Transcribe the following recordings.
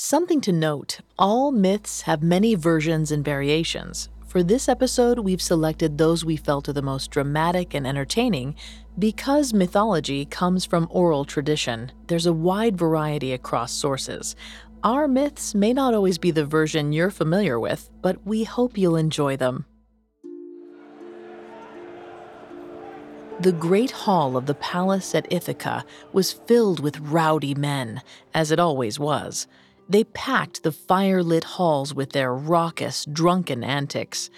Something to note all myths have many versions and variations. For this episode, we've selected those we felt are the most dramatic and entertaining because mythology comes from oral tradition. There's a wide variety across sources. Our myths may not always be the version you're familiar with, but we hope you'll enjoy them. The great hall of the palace at Ithaca was filled with rowdy men, as it always was. They packed the fire-lit halls with their raucous, drunken antics.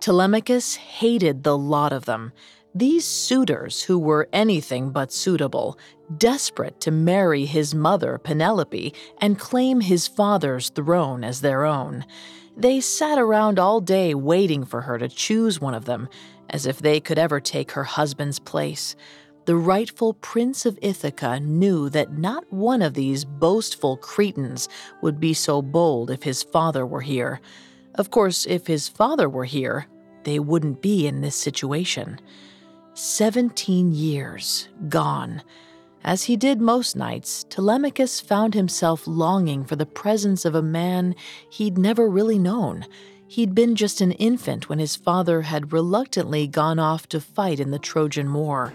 Telemachus hated the lot of them. These suitors, who were anything but suitable, desperate to marry his mother Penelope and claim his father's throne as their own. They sat around all day waiting for her to choose one of them, as if they could ever take her husband's place. The rightful Prince of Ithaca knew that not one of these boastful Cretans would be so bold if his father were here. Of course, if his father were here, they wouldn't be in this situation. Seventeen years gone. As he did most nights, Telemachus found himself longing for the presence of a man he'd never really known. He'd been just an infant when his father had reluctantly gone off to fight in the Trojan War.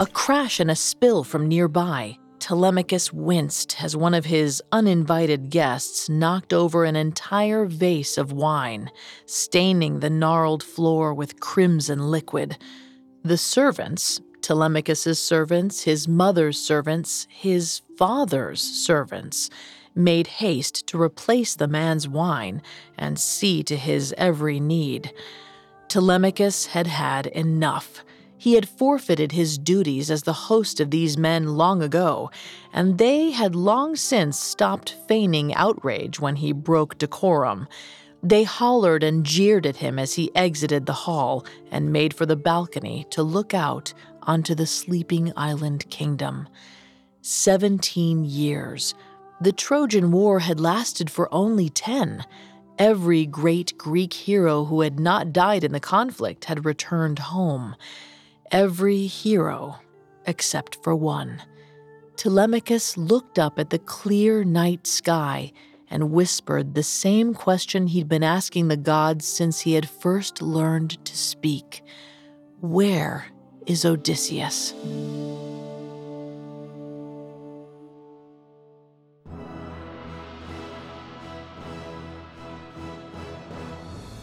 A crash and a spill from nearby. Telemachus winced as one of his uninvited guests knocked over an entire vase of wine, staining the gnarled floor with crimson liquid. The servants, Telemachus's servants, his mother's servants, his father's servants, made haste to replace the man's wine and see to his every need. Telemachus had had enough. He had forfeited his duties as the host of these men long ago, and they had long since stopped feigning outrage when he broke decorum. They hollered and jeered at him as he exited the hall and made for the balcony to look out onto the sleeping island kingdom. Seventeen years. The Trojan War had lasted for only ten. Every great Greek hero who had not died in the conflict had returned home. Every hero except for one. Telemachus looked up at the clear night sky and whispered the same question he'd been asking the gods since he had first learned to speak Where is Odysseus?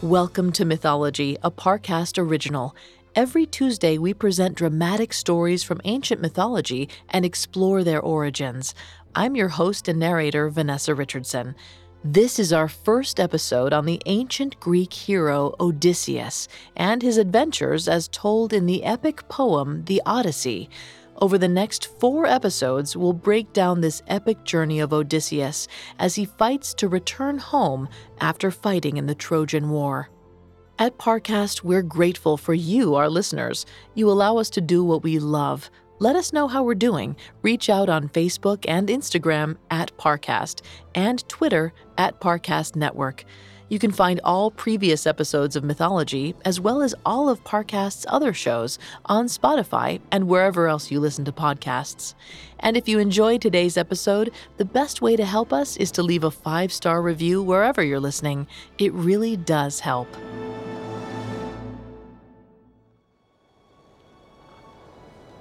Welcome to Mythology, a Parcast original. Every Tuesday, we present dramatic stories from ancient mythology and explore their origins. I'm your host and narrator, Vanessa Richardson. This is our first episode on the ancient Greek hero Odysseus and his adventures as told in the epic poem The Odyssey. Over the next four episodes, we'll break down this epic journey of Odysseus as he fights to return home after fighting in the Trojan War. At Parcast, we're grateful for you, our listeners. You allow us to do what we love. Let us know how we're doing. Reach out on Facebook and Instagram at Parcast and Twitter at Parcast Network. You can find all previous episodes of Mythology, as well as all of Parcast's other shows, on Spotify and wherever else you listen to podcasts. And if you enjoyed today's episode, the best way to help us is to leave a five star review wherever you're listening. It really does help.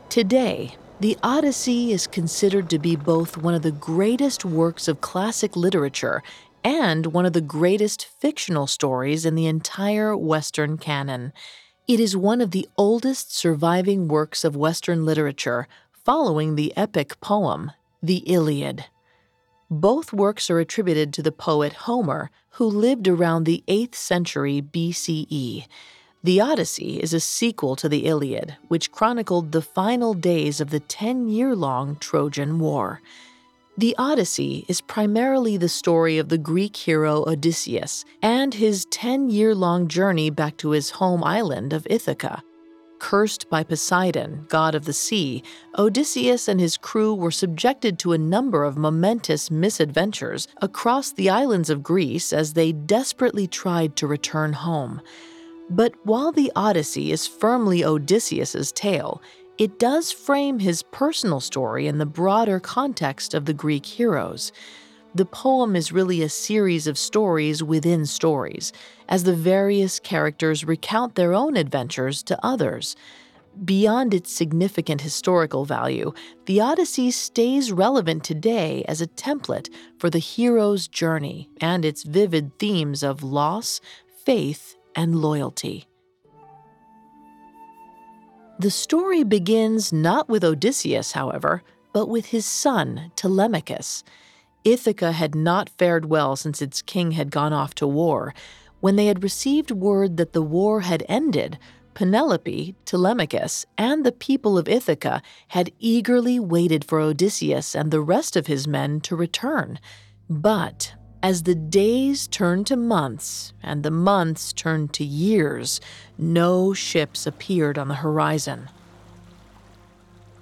Today, the Odyssey is considered to be both one of the greatest works of classic literature and one of the greatest fictional stories in the entire Western canon. It is one of the oldest surviving works of Western literature, following the epic poem, the Iliad. Both works are attributed to the poet Homer, who lived around the 8th century BCE. The Odyssey is a sequel to the Iliad, which chronicled the final days of the 10 year long Trojan War. The Odyssey is primarily the story of the Greek hero Odysseus and his 10 year long journey back to his home island of Ithaca. Cursed by Poseidon, god of the sea, Odysseus and his crew were subjected to a number of momentous misadventures across the islands of Greece as they desperately tried to return home. But while the Odyssey is firmly Odysseus's tale, it does frame his personal story in the broader context of the Greek heroes. The poem is really a series of stories within stories, as the various characters recount their own adventures to others. Beyond its significant historical value, the Odyssey stays relevant today as a template for the hero's journey and its vivid themes of loss, faith, and loyalty. The story begins not with Odysseus, however, but with his son, Telemachus. Ithaca had not fared well since its king had gone off to war. When they had received word that the war had ended, Penelope, Telemachus, and the people of Ithaca had eagerly waited for Odysseus and the rest of his men to return. But as the days turned to months and the months turned to years, no ships appeared on the horizon.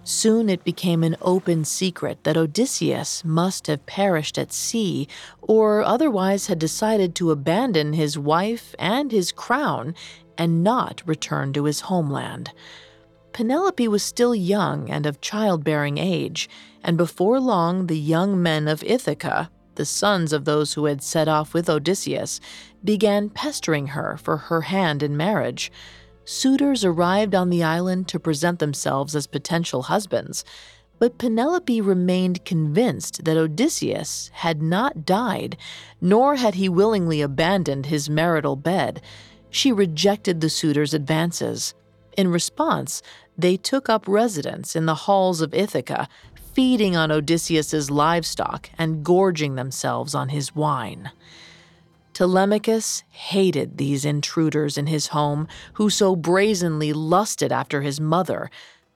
Soon it became an open secret that Odysseus must have perished at sea or otherwise had decided to abandon his wife and his crown and not return to his homeland. Penelope was still young and of childbearing age, and before long the young men of Ithaca, the sons of those who had set off with Odysseus, began pestering her for her hand in marriage. Suitors arrived on the island to present themselves as potential husbands, but Penelope remained convinced that Odysseus had not died, nor had he willingly abandoned his marital bed. She rejected the suitors' advances. In response, they took up residence in the halls of Ithaca, feeding on Odysseus's livestock and gorging themselves on his wine. Telemachus hated these intruders in his home who so brazenly lusted after his mother,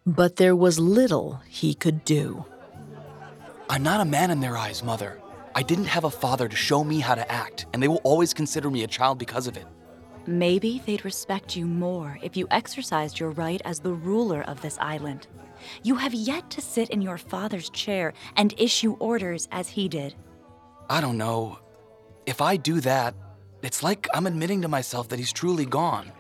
but there was little he could do. I'm not a man in their eyes, mother. I didn't have a father to show me how to act, and they will always consider me a child because of it. Maybe they'd respect you more if you exercised your right as the ruler of this island. You have yet to sit in your father's chair and issue orders as he did. I don't know. If I do that, it's like I'm admitting to myself that he's truly gone.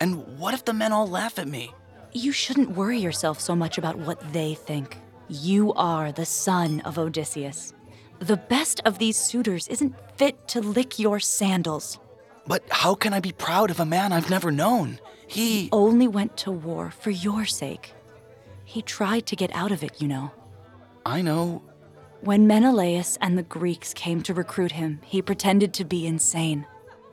And what if the men all laugh at me? You shouldn't worry yourself so much about what they think. You are the son of Odysseus. The best of these suitors isn't fit to lick your sandals. But how can I be proud of a man I've never known? He only went to war for your sake. He tried to get out of it, you know. I know. When Menelaus and the Greeks came to recruit him, he pretended to be insane.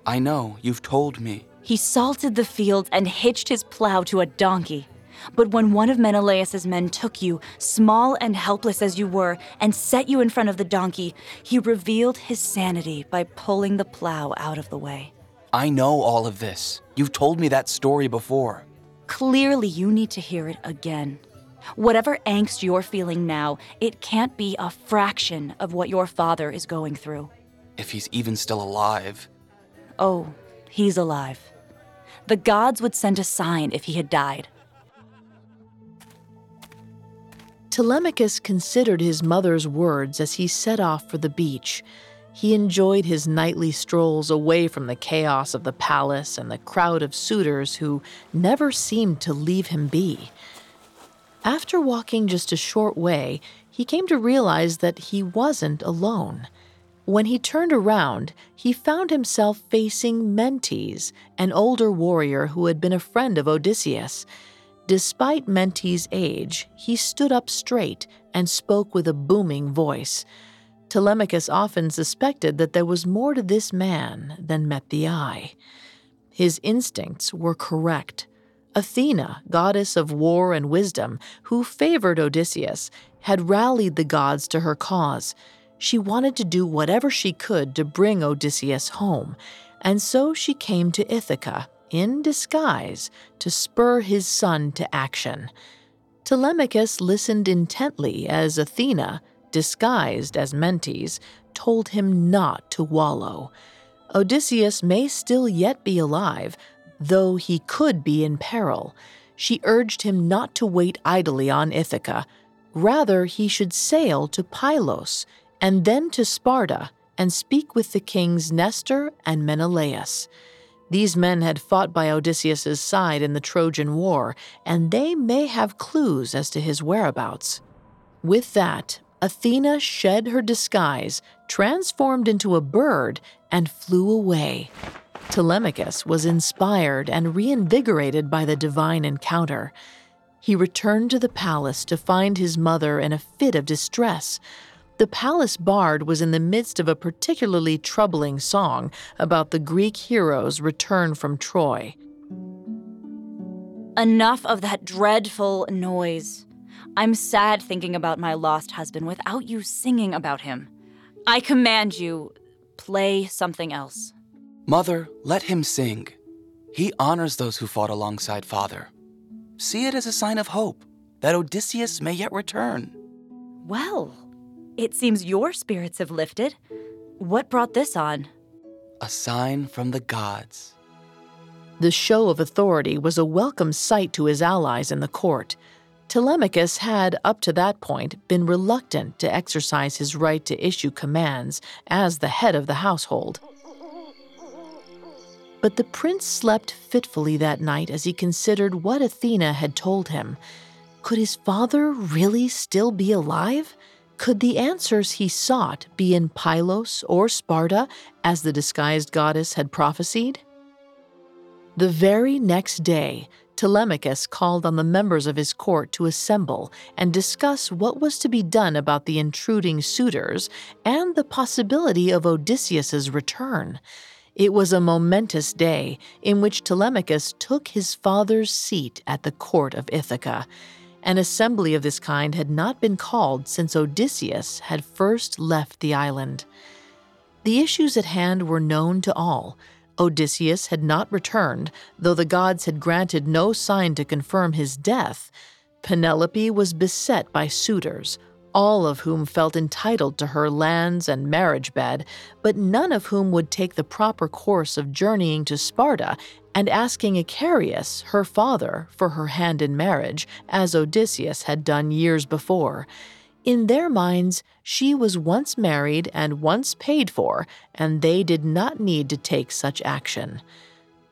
I know, you've told me. He salted the fields and hitched his plow to a donkey. But when one of Menelaus's men took you, small and helpless as you were, and set you in front of the donkey, he revealed his sanity by pulling the plow out of the way. I know all of this. You've told me that story before. Clearly, you need to hear it again. Whatever angst you're feeling now, it can't be a fraction of what your father is going through. If he's even still alive. Oh, he's alive. The gods would send a sign if he had died. Telemachus considered his mother's words as he set off for the beach. He enjoyed his nightly strolls away from the chaos of the palace and the crowd of suitors who never seemed to leave him be. After walking just a short way, he came to realize that he wasn't alone. When he turned around, he found himself facing Mentes, an older warrior who had been a friend of Odysseus. Despite Mentes' age, he stood up straight and spoke with a booming voice. Telemachus often suspected that there was more to this man than met the eye. His instincts were correct. Athena, goddess of war and wisdom, who favored Odysseus, had rallied the gods to her cause. She wanted to do whatever she could to bring Odysseus home, and so she came to Ithaca, in disguise, to spur his son to action. Telemachus listened intently as Athena, disguised as Mentes, told him not to wallow. Odysseus may still yet be alive, though he could be in peril. She urged him not to wait idly on Ithaca. Rather, he should sail to Pylos and then to Sparta and speak with the kings Nestor and Menelaus. These men had fought by Odysseus's side in the Trojan War, and they may have clues as to his whereabouts. With that, Athena shed her disguise, transformed into a bird, and flew away. Telemachus was inspired and reinvigorated by the divine encounter. He returned to the palace to find his mother in a fit of distress. The palace bard was in the midst of a particularly troubling song about the Greek hero's return from Troy. Enough of that dreadful noise. I'm sad thinking about my lost husband without you singing about him. I command you, play something else. Mother, let him sing. He honors those who fought alongside father. See it as a sign of hope that Odysseus may yet return. Well, it seems your spirits have lifted. What brought this on? A sign from the gods. The show of authority was a welcome sight to his allies in the court. Telemachus had, up to that point, been reluctant to exercise his right to issue commands as the head of the household. But the prince slept fitfully that night as he considered what Athena had told him. Could his father really still be alive? Could the answers he sought be in Pylos or Sparta, as the disguised goddess had prophesied? The very next day, Telemachus called on the members of his court to assemble and discuss what was to be done about the intruding suitors and the possibility of Odysseus's return. It was a momentous day in which Telemachus took his father's seat at the court of Ithaca. An assembly of this kind had not been called since Odysseus had first left the island. The issues at hand were known to all. Odysseus had not returned, though the gods had granted no sign to confirm his death. Penelope was beset by suitors, all of whom felt entitled to her lands and marriage bed, but none of whom would take the proper course of journeying to Sparta and asking Icarius, her father, for her hand in marriage, as Odysseus had done years before. In their minds, she was once married and once paid for, and they did not need to take such action.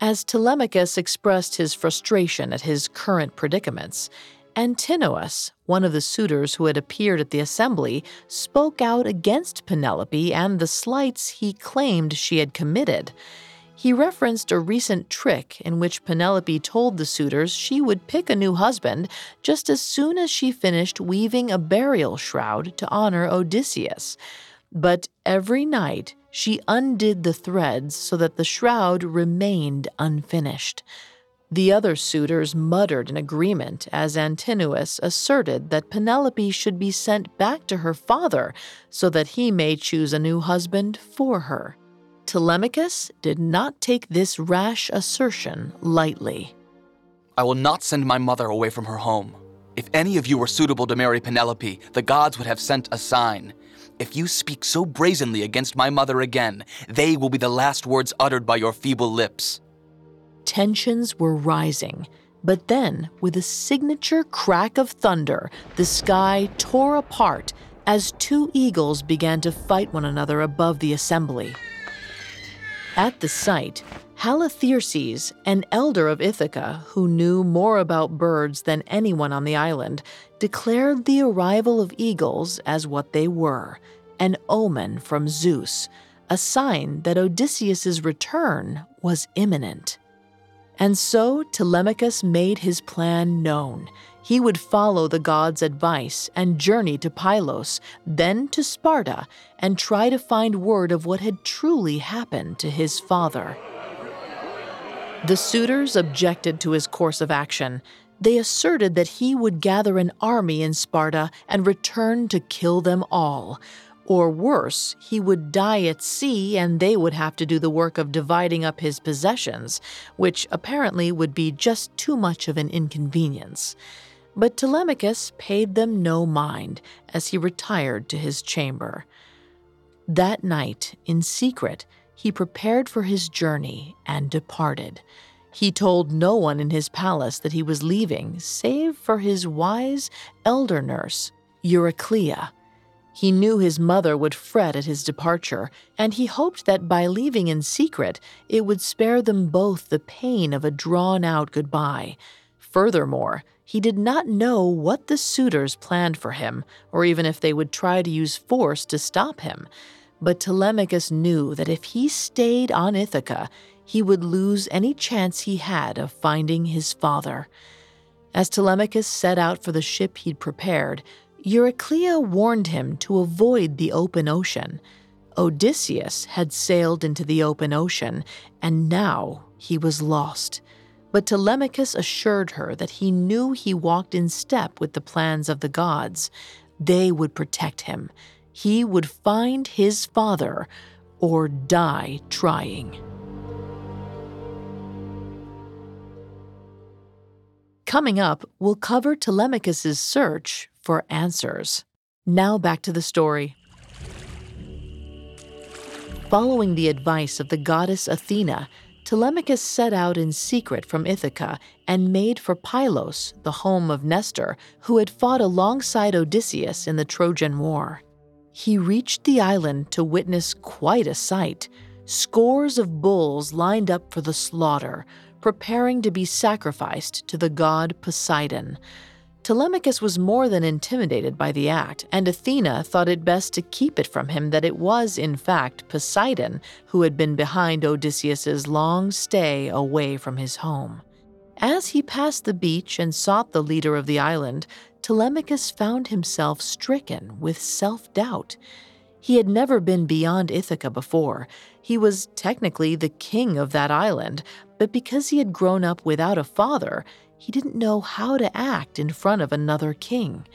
As Telemachus expressed his frustration at his current predicaments, Antinous, one of the suitors who had appeared at the assembly, spoke out against Penelope and the slights he claimed she had committed. He referenced a recent trick in which Penelope told the suitors she would pick a new husband just as soon as she finished weaving a burial shroud to honor Odysseus. But every night she undid the threads so that the shroud remained unfinished. The other suitors muttered in agreement as Antinous asserted that Penelope should be sent back to her father so that he may choose a new husband for her. Telemachus did not take this rash assertion lightly. I will not send my mother away from her home. If any of you were suitable to marry Penelope, the gods would have sent a sign. If you speak so brazenly against my mother again, they will be the last words uttered by your feeble lips. Tensions were rising, but then, with a signature crack of thunder, the sky tore apart as two eagles began to fight one another above the assembly. At the sight, Halitherses, an elder of Ithaca who knew more about birds than anyone on the island, declared the arrival of eagles as what they were an omen from Zeus, a sign that Odysseus's return was imminent. And so Telemachus made his plan known. He would follow the god's advice and journey to Pylos, then to Sparta, and try to find word of what had truly happened to his father. The suitors objected to his course of action. They asserted that he would gather an army in Sparta and return to kill them all. Or worse, he would die at sea and they would have to do the work of dividing up his possessions, which apparently would be just too much of an inconvenience. But Telemachus paid them no mind as he retired to his chamber. That night, in secret, he prepared for his journey and departed. He told no one in his palace that he was leaving, save for his wise elder nurse, Euryclea. He knew his mother would fret at his departure, and he hoped that by leaving in secret, it would spare them both the pain of a drawn out goodbye. Furthermore, he did not know what the suitors planned for him, or even if they would try to use force to stop him. But Telemachus knew that if he stayed on Ithaca, he would lose any chance he had of finding his father. As Telemachus set out for the ship he'd prepared, Euryclea warned him to avoid the open ocean. Odysseus had sailed into the open ocean, and now he was lost. But Telemachus assured her that he knew he walked in step with the plans of the gods. They would protect him. He would find his father or die trying. Coming up, we'll cover Telemachus's search for answers. Now back to the story. Following the advice of the goddess Athena, Telemachus set out in secret from Ithaca and made for Pylos, the home of Nestor, who had fought alongside Odysseus in the Trojan War. He reached the island to witness quite a sight. Scores of bulls lined up for the slaughter, preparing to be sacrificed to the god Poseidon. Telemachus was more than intimidated by the act, and Athena thought it best to keep it from him that it was, in fact, Poseidon who had been behind Odysseus's long stay away from his home. As he passed the beach and sought the leader of the island, Telemachus found himself stricken with self doubt. He had never been beyond Ithaca before. He was technically the king of that island, but because he had grown up without a father, he didn't know how to act in front of another king.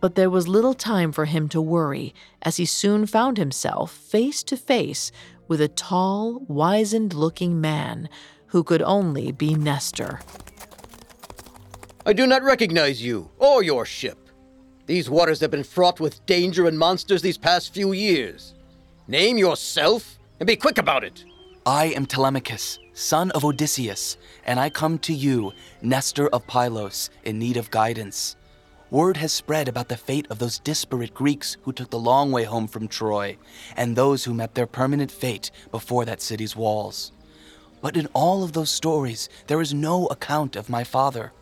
But there was little time for him to worry, as he soon found himself face to face with a tall, wizened looking man who could only be Nestor. I do not recognize you or your ship. These waters have been fraught with danger and monsters these past few years. Name yourself and be quick about it. I am Telemachus, son of Odysseus, and I come to you, Nestor of Pylos, in need of guidance. Word has spread about the fate of those disparate Greeks who took the long way home from Troy, and those who met their permanent fate before that city's walls. But in all of those stories, there is no account of my father.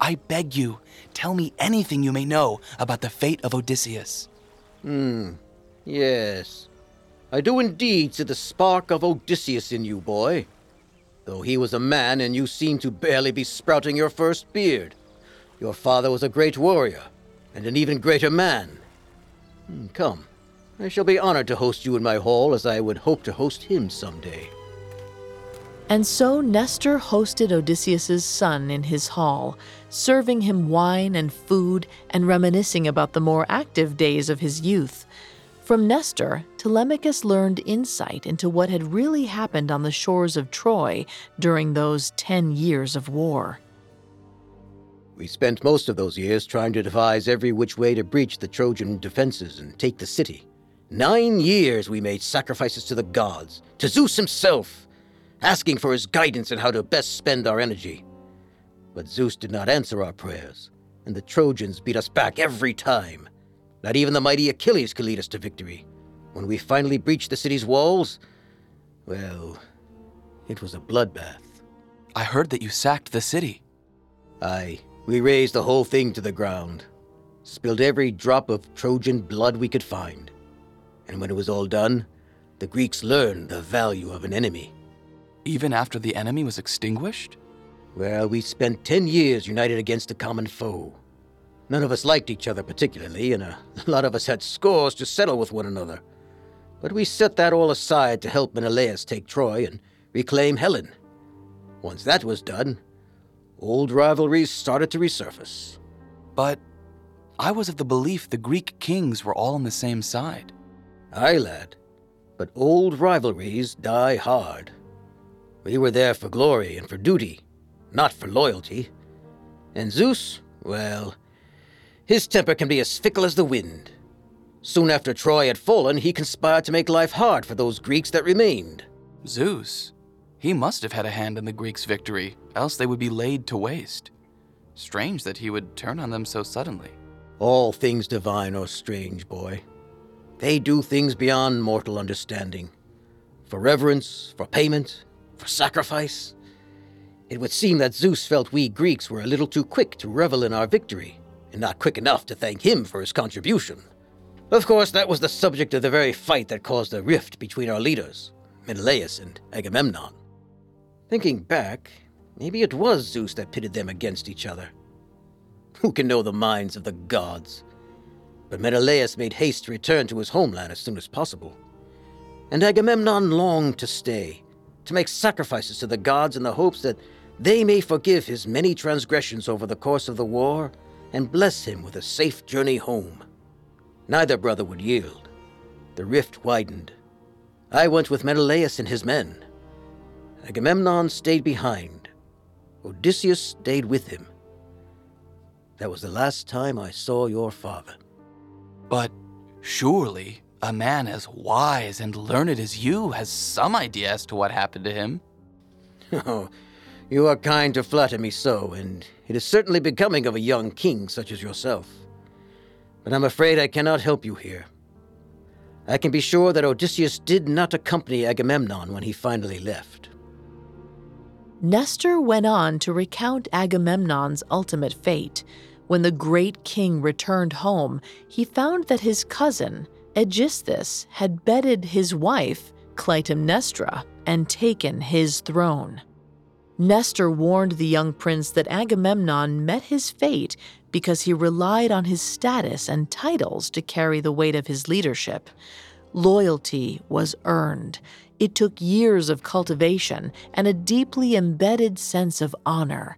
I beg you, tell me anything you may know about the fate of Odysseus. Hmm, yes. I do indeed see the spark of Odysseus in you, boy. Though he was a man and you seem to barely be sprouting your first beard. Your father was a great warrior, and an even greater man. Hmm, come, I shall be honored to host you in my hall as I would hope to host him someday. And so Nestor hosted Odysseus's son in his hall, serving him wine and food and reminiscing about the more active days of his youth. From Nestor, Telemachus learned insight into what had really happened on the shores of Troy during those 10 years of war. We spent most of those years trying to devise every which way to breach the Trojan defenses and take the city. Nine years we made sacrifices to the gods, to Zeus himself, asking for his guidance in how to best spend our energy. But Zeus did not answer our prayers, and the Trojans beat us back every time. Not even the mighty Achilles could lead us to victory. When we finally breached the city's walls, well, it was a bloodbath. I heard that you sacked the city. Aye, we razed the whole thing to the ground, spilled every drop of Trojan blood we could find. And when it was all done, the Greeks learned the value of an enemy. Even after the enemy was extinguished? Well, we spent ten years united against a common foe. None of us liked each other particularly, and a lot of us had scores to settle with one another. But we set that all aside to help Menelaus take Troy and reclaim Helen. Once that was done, old rivalries started to resurface. But I was of the belief the Greek kings were all on the same side. Aye, lad. But old rivalries die hard. We were there for glory and for duty, not for loyalty. And Zeus, Well, his temper can be as fickle as the wind. Soon after Troy had fallen, he conspired to make life hard for those Greeks that remained. Zeus. He must have had a hand in the Greeks' victory, else they would be laid to waste. Strange that he would turn on them so suddenly. All things divine are strange, boy. They do things beyond mortal understanding. For reverence, for payment, for sacrifice. It would seem that Zeus felt we Greeks were a little too quick to revel in our victory, and not quick enough to thank him for his contribution. Of course, that was the subject of the very fight that caused a rift between our leaders, Menelaus and Agamemnon. Thinking back, maybe it was Zeus that pitted them against each other. Who can know the minds of the gods? But Menelaus made haste to return to his homeland as soon as possible. And Agamemnon longed to stay, to make sacrifices to the gods in the hopes that they may forgive his many transgressions over the course of the war and bless him with a safe journey home. Neither brother would yield. The rift widened. I went with Menelaus and his men. Agamemnon stayed behind. Odysseus stayed with him. That was the last time I saw your father. But surely a man as wise and learned as you has some idea as to what happened to him. Oh, you are kind to flatter me so, and it is certainly becoming of a young king such as yourself. But I'm afraid I cannot help you here. I can be sure that Odysseus did not accompany Agamemnon when he finally left. Nestor went on to recount Agamemnon's ultimate fate. When the great king returned home, he found that his cousin, Aegisthus, had bedded his wife, Clytemnestra, and taken his throne. Nestor warned the young prince that Agamemnon met his fate because he relied on his status and titles to carry the weight of his leadership. Loyalty was earned. It took years of cultivation and a deeply embedded sense of honor.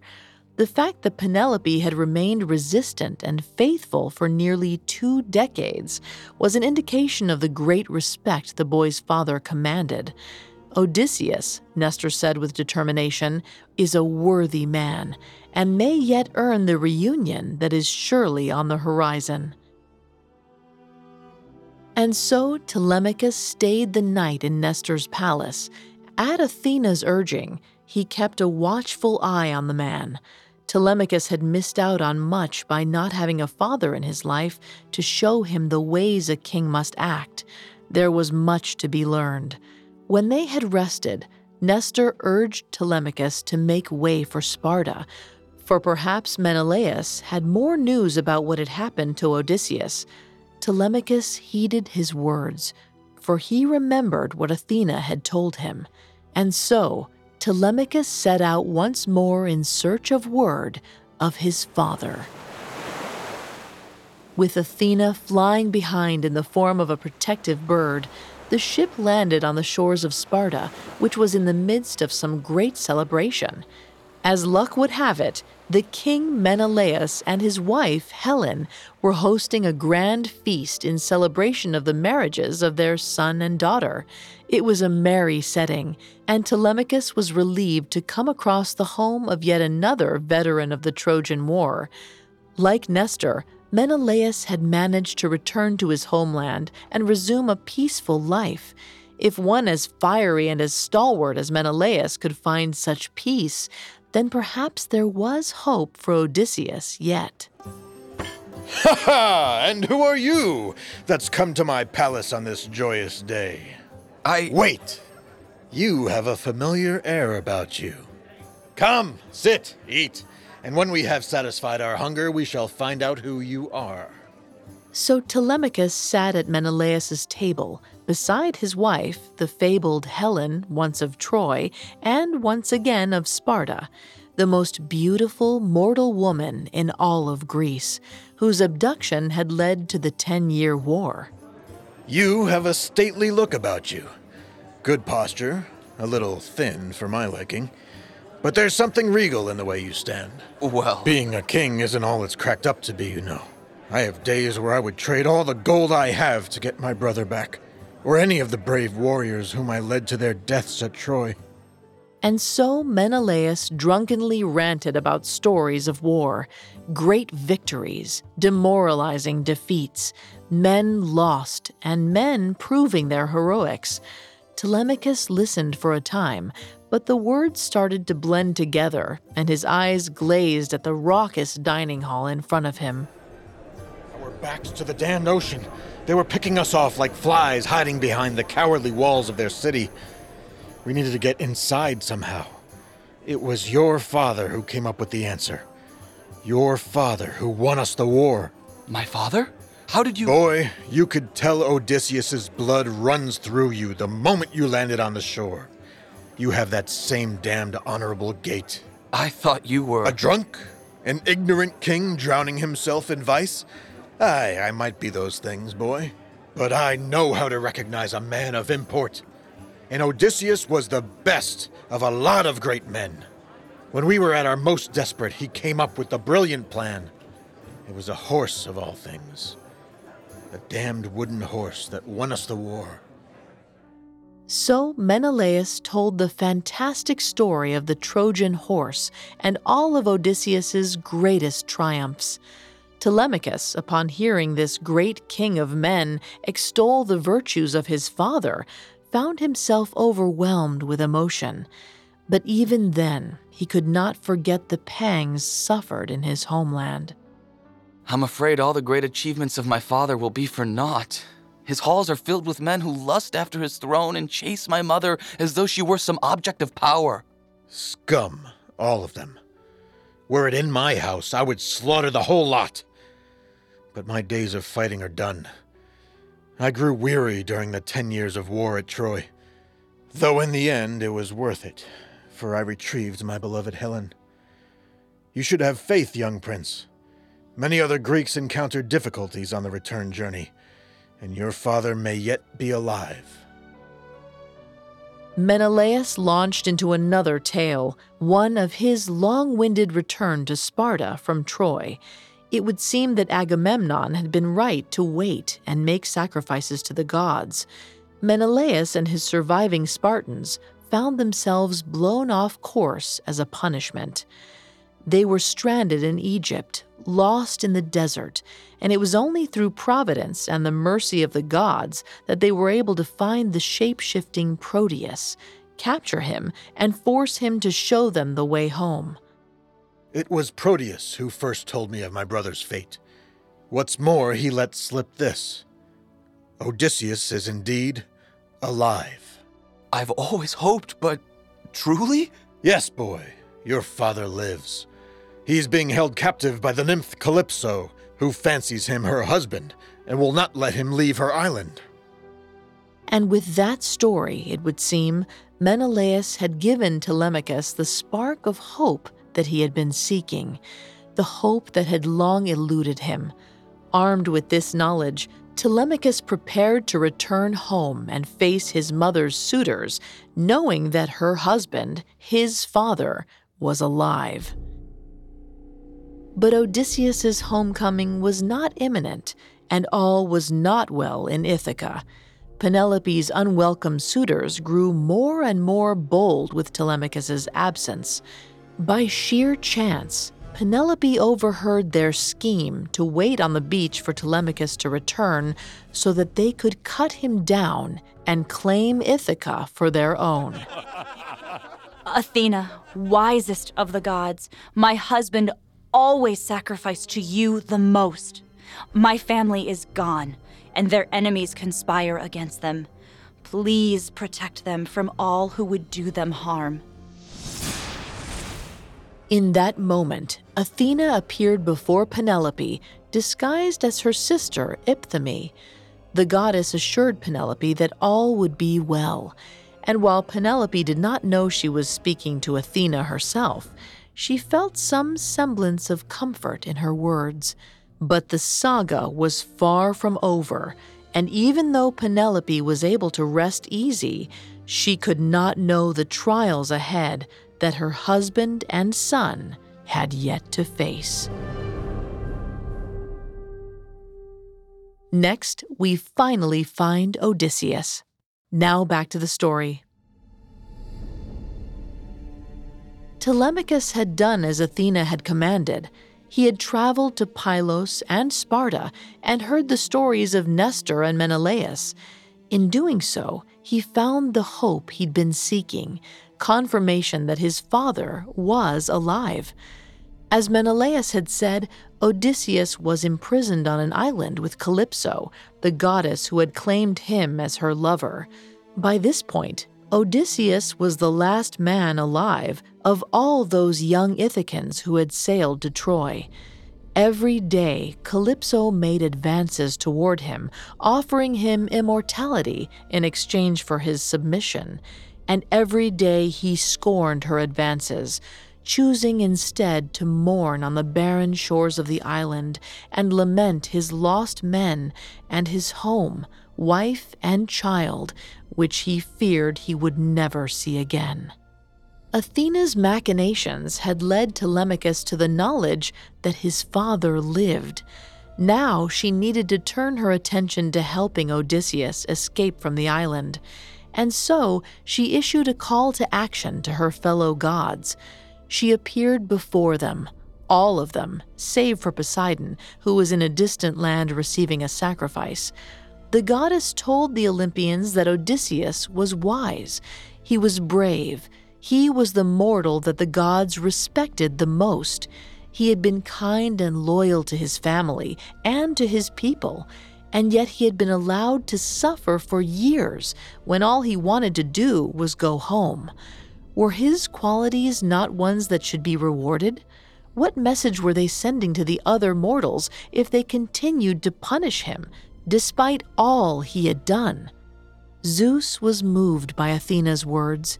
The fact that Penelope had remained resistant and faithful for nearly two decades was an indication of the great respect the boy's father commanded. Odysseus, Nestor said with determination, is a worthy man and may yet earn the reunion that is surely on the horizon. And so Telemachus stayed the night in Nestor's palace. At Athena's urging, he kept a watchful eye on the man. Telemachus had missed out on much by not having a father in his life to show him the ways a king must act. There was much to be learned. When they had rested, Nestor urged Telemachus to make way for Sparta, for perhaps Menelaus had more news about what had happened to Odysseus. Telemachus heeded his words, for he remembered what Athena had told him. And so, Telemachus set out once more in search of word of his father. With Athena flying behind in the form of a protective bird, the ship landed on the shores of Sparta, which was in the midst of some great celebration. As luck would have it, the king Menelaus and his wife Helen were hosting a grand feast in celebration of the marriages of their son and daughter. It was a merry setting, and Telemachus was relieved to come across the home of yet another veteran of the Trojan War. Like Nestor, Menelaus had managed to return to his homeland and resume a peaceful life. If one as fiery and as stalwart as Menelaus could find such peace, then perhaps there was hope for Odysseus yet. Ha ha! And who are you that's come to my palace on this joyous day? I. Wait! You have a familiar air about you. Come, sit, eat, and when we have satisfied our hunger, we shall find out who you are. So Telemachus sat at Menelaus's table, beside his wife, the fabled Helen, once of Troy, and once again of Sparta, the most beautiful mortal woman in all of Greece, whose abduction had led to the Ten Year War. You have a stately look about you. Good posture, a little thin for my liking, but there's something regal in the way you stand. Well. Being a king isn't all it's cracked up to be, you know. I have days where I would trade all the gold I have to get my brother back or any of the brave warriors whom I led to their deaths at Troy. And so Menelaus drunkenly ranted about stories of war, great victories, demoralizing defeats, men lost, and men proving their heroics. Telemachus listened for a time, but the words started to blend together, and his eyes glazed at the raucous dining hall in front of him. Our backs to the damned ocean. They were picking us off like flies hiding behind the cowardly walls of their city. We needed to get inside somehow. It was your father who came up with the answer. Your father who won us the war. My father? How did you. Boy, you could tell Odysseus's blood runs through you the moment you landed on the shore. You have that same damned honorable gait. I thought you were. A drunk? An ignorant king drowning himself in vice? Aye, I might be those things, boy. But I know how to recognize a man of import. And Odysseus was the best of a lot of great men. When we were at our most desperate, he came up with the brilliant plan. It was a horse of all things. A damned wooden horse that won us the war. So Menelaus told the fantastic story of the Trojan horse and all of Odysseus's greatest triumphs. Telemachus, upon hearing this great king of men extol the virtues of his father, found himself overwhelmed with emotion. But even then, he could not forget the pangs suffered in his homeland. I'm afraid all the great achievements of my father will be for naught. His halls are filled with men who lust after his throne and chase my mother as though she were some object of power. Scum, all of them. Were it in my house, I would slaughter the whole lot. But my days of fighting are done. I grew weary during the ten years of war at Troy. Though in the end it was worth it, for I retrieved my beloved Helen. You should have faith, young prince. Many other Greeks encountered difficulties on the return journey, and your father may yet be alive. Menelaus launched into another tale, one of his long winded return to Sparta from Troy. It would seem that Agamemnon had been right to wait and make sacrifices to the gods. Menelaus and his surviving Spartans found themselves blown off course as a punishment. They were stranded in Egypt, lost in the desert, and it was only through providence and the mercy of the gods that they were able to find the shape shifting Proteus, capture him, and force him to show them the way home. It was Proteus who first told me of my brother's fate. What's more, he let slip this Odysseus is indeed alive. I've always hoped, but truly? Yes, boy, your father lives. He's being held captive by the nymph Calypso, who fancies him her husband and will not let him leave her island. And with that story, it would seem, Menelaus had given Telemachus the spark of hope that he had been seeking, the hope that had long eluded him. Armed with this knowledge, Telemachus prepared to return home and face his mother's suitors, knowing that her husband, his father, was alive. But Odysseus's homecoming was not imminent, and all was not well in Ithaca. Penelope's unwelcome suitors grew more and more bold with Telemachus's absence. By sheer chance, Penelope overheard their scheme to wait on the beach for Telemachus to return so that they could cut him down and claim Ithaca for their own. Athena, wisest of the gods, my husband always sacrifice to you the most. My family is gone, and their enemies conspire against them. Please protect them from all who would do them harm. In that moment, Athena appeared before Penelope, disguised as her sister, Iphthime. The goddess assured Penelope that all would be well, and while Penelope did not know she was speaking to Athena herself, she felt some semblance of comfort in her words. But the saga was far from over, and even though Penelope was able to rest easy, she could not know the trials ahead that her husband and son had yet to face. Next, we finally find Odysseus. Now back to the story. Telemachus had done as Athena had commanded. He had traveled to Pylos and Sparta and heard the stories of Nestor and Menelaus. In doing so, he found the hope he'd been seeking confirmation that his father was alive. As Menelaus had said, Odysseus was imprisoned on an island with Calypso, the goddess who had claimed him as her lover. By this point, Odysseus was the last man alive of all those young Ithacans who had sailed to Troy. Every day, Calypso made advances toward him, offering him immortality in exchange for his submission. And every day he scorned her advances, choosing instead to mourn on the barren shores of the island and lament his lost men and his home, wife, and child, which he feared he would never see again. Athena's machinations had led Telemachus to the knowledge that his father lived. Now she needed to turn her attention to helping Odysseus escape from the island. And so she issued a call to action to her fellow gods. She appeared before them, all of them, save for Poseidon, who was in a distant land receiving a sacrifice. The goddess told the Olympians that Odysseus was wise, he was brave, he was the mortal that the gods respected the most. He had been kind and loyal to his family and to his people, and yet he had been allowed to suffer for years when all he wanted to do was go home. Were his qualities not ones that should be rewarded? What message were they sending to the other mortals if they continued to punish him, despite all he had done? Zeus was moved by Athena's words.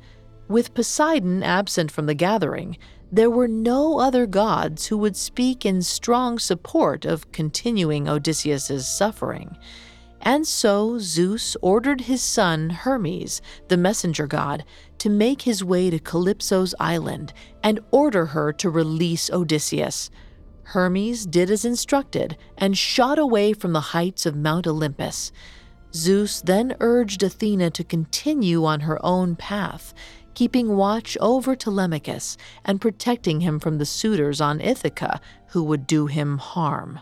With Poseidon absent from the gathering, there were no other gods who would speak in strong support of continuing Odysseus's suffering. And so Zeus ordered his son Hermes, the messenger god, to make his way to Calypso's island and order her to release Odysseus. Hermes did as instructed and shot away from the heights of Mount Olympus. Zeus then urged Athena to continue on her own path keeping watch over Telemachus and protecting him from the suitors on Ithaca who would do him harm.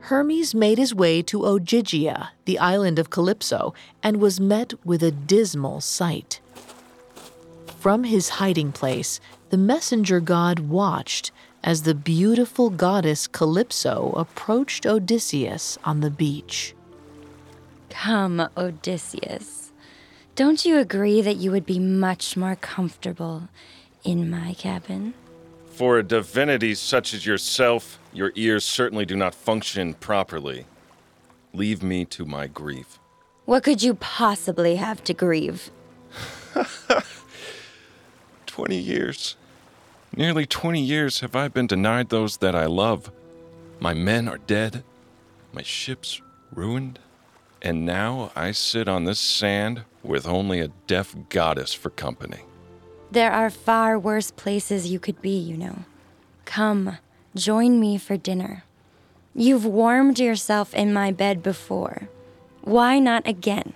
Hermes made his way to Ogygia, the island of Calypso, and was met with a dismal sight. From his hiding place, the messenger god watched as the beautiful goddess Calypso approached Odysseus on the beach. Come, Odysseus. Don't you agree that you would be much more comfortable in my cabin? For a divinity such as yourself, your ears certainly do not function properly. Leave me to my grief. What could you possibly have to grieve? Twenty years. Nearly 20 years have I been denied those that I love. My men are dead, my ships ruined, and now I sit on this sand with only a deaf goddess for company. There are far worse places you could be, you know. Come, join me for dinner. You've warmed yourself in my bed before. Why not again?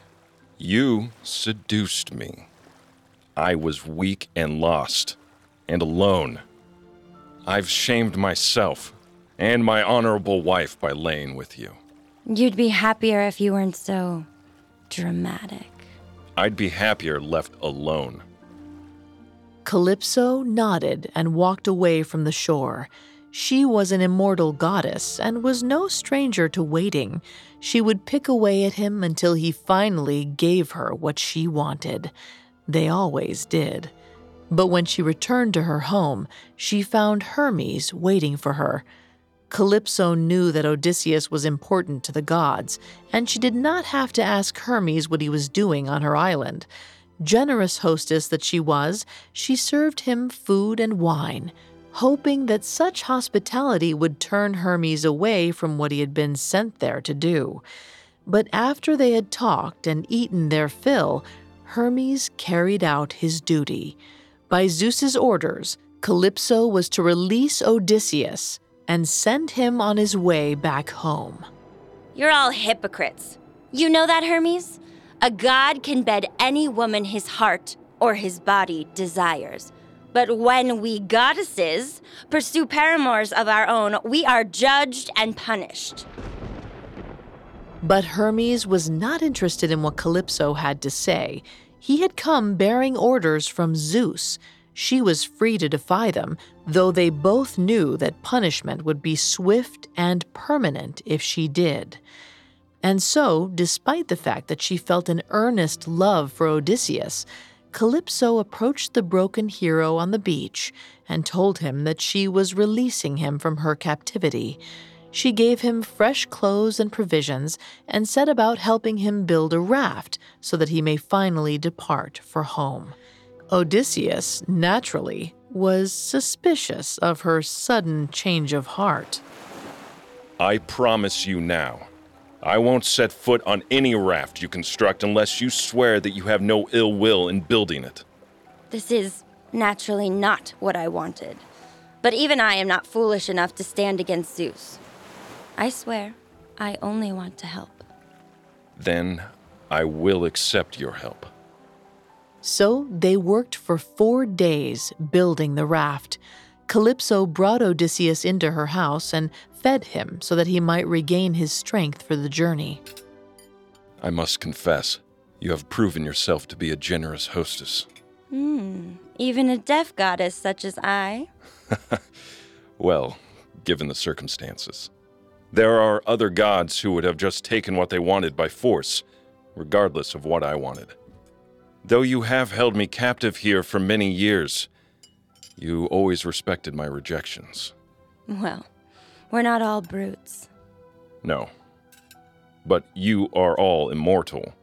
You seduced me. I was weak and lost, and alone. I've shamed myself and my honorable wife by laying with you. You'd be happier if you weren't so dramatic. I'd be happier left alone. Calypso nodded and walked away from the shore. She was an immortal goddess and was no stranger to waiting. She would pick away at him until he finally gave her what she wanted. They always did. But when she returned to her home, she found Hermes waiting for her. Calypso knew that Odysseus was important to the gods, and she did not have to ask Hermes what he was doing on her island. Generous hostess that she was, she served him food and wine, hoping that such hospitality would turn Hermes away from what he had been sent there to do. But after they had talked and eaten their fill, Hermes carried out his duty. By Zeus's orders, Calypso was to release Odysseus and send him on his way back home. You're all hypocrites. You know that, Hermes? A god can bed any woman his heart or his body desires. But when we goddesses pursue paramours of our own, we are judged and punished. But Hermes was not interested in what Calypso had to say. He had come bearing orders from Zeus. She was free to defy them, though they both knew that punishment would be swift and permanent if she did. And so, despite the fact that she felt an earnest love for Odysseus, Calypso approached the broken hero on the beach and told him that she was releasing him from her captivity. She gave him fresh clothes and provisions and set about helping him build a raft so that he may finally depart for home. Odysseus, naturally, was suspicious of her sudden change of heart. I promise you now, I won't set foot on any raft you construct unless you swear that you have no ill will in building it. This is naturally not what I wanted. But even I am not foolish enough to stand against Zeus. I swear, I only want to help. Then I will accept your help. So they worked for four days building the raft. Calypso brought Odysseus into her house and fed him so that he might regain his strength for the journey. I must confess, you have proven yourself to be a generous hostess. Hmm, even a deaf goddess such as I? well, given the circumstances. There are other gods who would have just taken what they wanted by force, regardless of what I wanted. Though you have held me captive here for many years, you always respected my rejections. Well, we're not all brutes. No. But you are all immortal.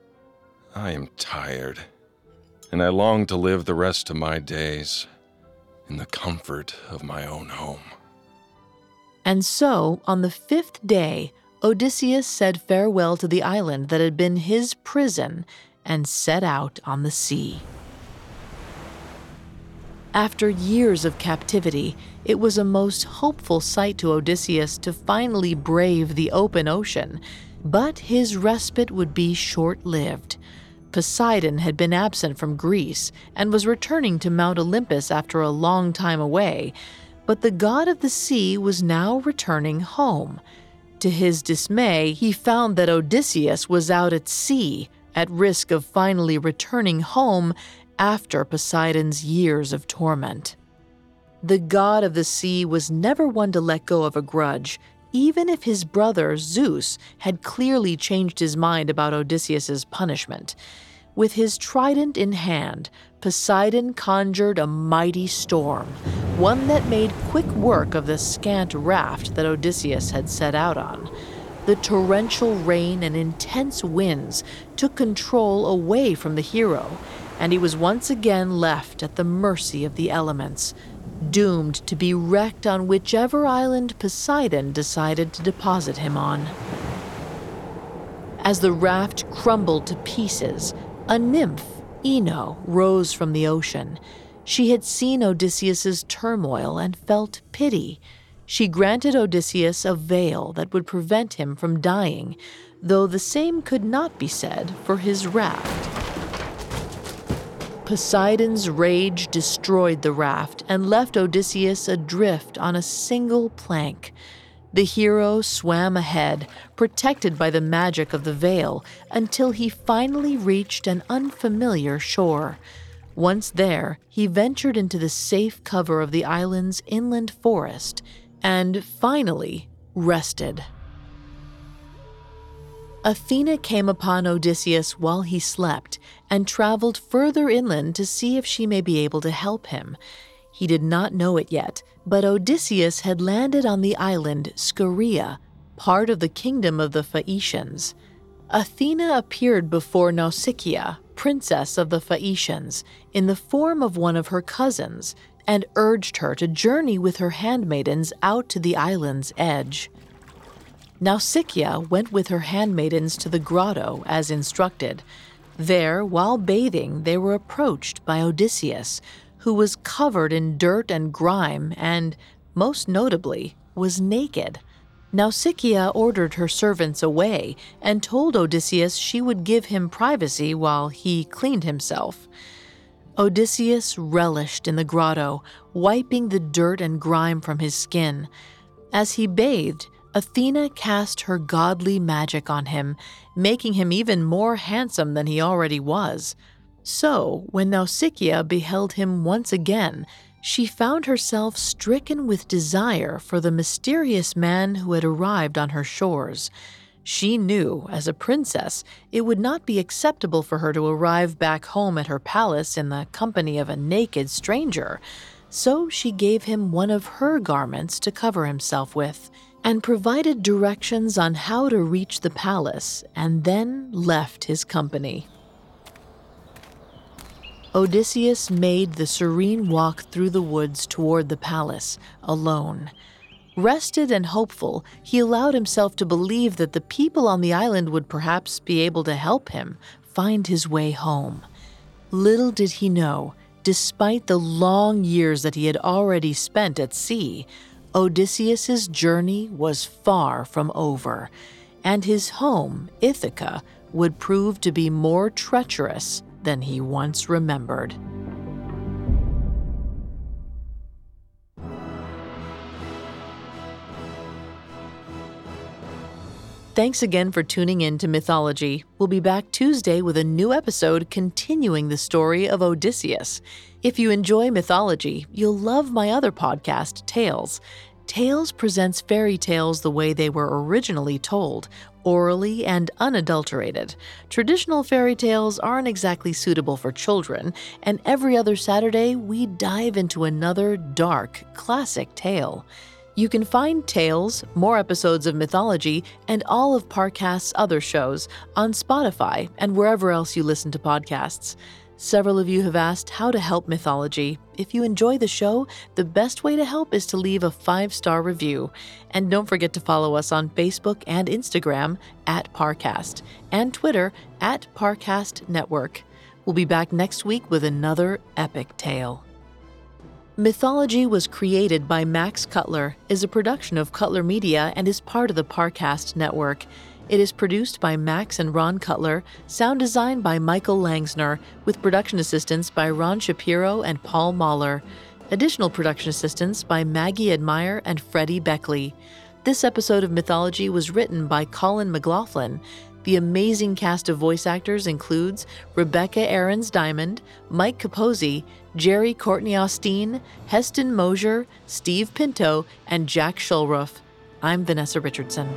I am tired, and I long to live the rest of my days in the comfort of my own home. And so, on the fifth day, Odysseus said farewell to the island that had been his prison and set out on the sea. After years of captivity, it was a most hopeful sight to Odysseus to finally brave the open ocean, but his respite would be short lived. Poseidon had been absent from Greece and was returning to Mount Olympus after a long time away, but the god of the sea was now returning home. To his dismay, he found that Odysseus was out at sea, at risk of finally returning home after Poseidon's years of torment. The god of the sea was never one to let go of a grudge, even if his brother Zeus had clearly changed his mind about Odysseus's punishment. With his trident in hand, Poseidon conjured a mighty storm, one that made quick work of the scant raft that Odysseus had set out on. The torrential rain and intense winds took control away from the hero, and he was once again left at the mercy of the elements, doomed to be wrecked on whichever island Poseidon decided to deposit him on. As the raft crumbled to pieces, a nymph, Ino, rose from the ocean. She had seen Odysseus's turmoil and felt pity. She granted Odysseus a veil that would prevent him from dying, though the same could not be said for his raft. Poseidon's rage destroyed the raft and left Odysseus adrift on a single plank. The hero swam ahead, protected by the magic of the veil, until he finally reached an unfamiliar shore. Once there, he ventured into the safe cover of the island's inland forest and finally rested. Athena came upon Odysseus while he slept and traveled further inland to see if she may be able to help him. He did not know it yet, but Odysseus had landed on the island Scheria, part of the kingdom of the Phaeacians. Athena appeared before Nausicaa, princess of the Phaeacians, in the form of one of her cousins, and urged her to journey with her handmaidens out to the island's edge. Nausicaa went with her handmaidens to the grotto as instructed. There, while bathing, they were approached by Odysseus, who was covered in dirt and grime and, most notably, was naked. Nausicaa ordered her servants away and told Odysseus she would give him privacy while he cleaned himself. Odysseus relished in the grotto, wiping the dirt and grime from his skin. As he bathed, Athena cast her godly magic on him, making him even more handsome than he already was. So, when Nausicaa beheld him once again, she found herself stricken with desire for the mysterious man who had arrived on her shores. She knew, as a princess, it would not be acceptable for her to arrive back home at her palace in the company of a naked stranger, so she gave him one of her garments to cover himself with, and provided directions on how to reach the palace, and then left his company. Odysseus made the serene walk through the woods toward the palace, alone. Rested and hopeful, he allowed himself to believe that the people on the island would perhaps be able to help him find his way home. Little did he know, despite the long years that he had already spent at sea, Odysseus's journey was far from over, and his home, Ithaca, would prove to be more treacherous than he once remembered. Thanks again for tuning in to Mythology. We'll be back Tuesday with a new episode continuing the story of Odysseus. If you enjoy mythology, you'll love my other podcast, Tales. Tales presents fairy tales the way they were originally told, orally and unadulterated. Traditional fairy tales aren't exactly suitable for children, and every other Saturday we dive into another dark, classic tale. You can find Tales, more episodes of Mythology, and all of Parcast's other shows on Spotify and wherever else you listen to podcasts. Several of you have asked how to help Mythology. If you enjoy the show, the best way to help is to leave a five star review. And don't forget to follow us on Facebook and Instagram at Parcast and Twitter at Parcast Network. We'll be back next week with another epic tale. Mythology was created by Max Cutler, is a production of Cutler Media, and is part of the Parcast network. It is produced by Max and Ron Cutler, sound design by Michael Langsner, with production assistance by Ron Shapiro and Paul Mahler. Additional production assistance by Maggie Admire and Freddie Beckley. This episode of Mythology was written by Colin McLaughlin. The amazing cast of voice actors includes Rebecca Aarons Diamond, Mike Capozzi, Jerry Courtney Austin, Heston Mosier, Steve Pinto, and Jack Shulruff. I'm Vanessa Richardson.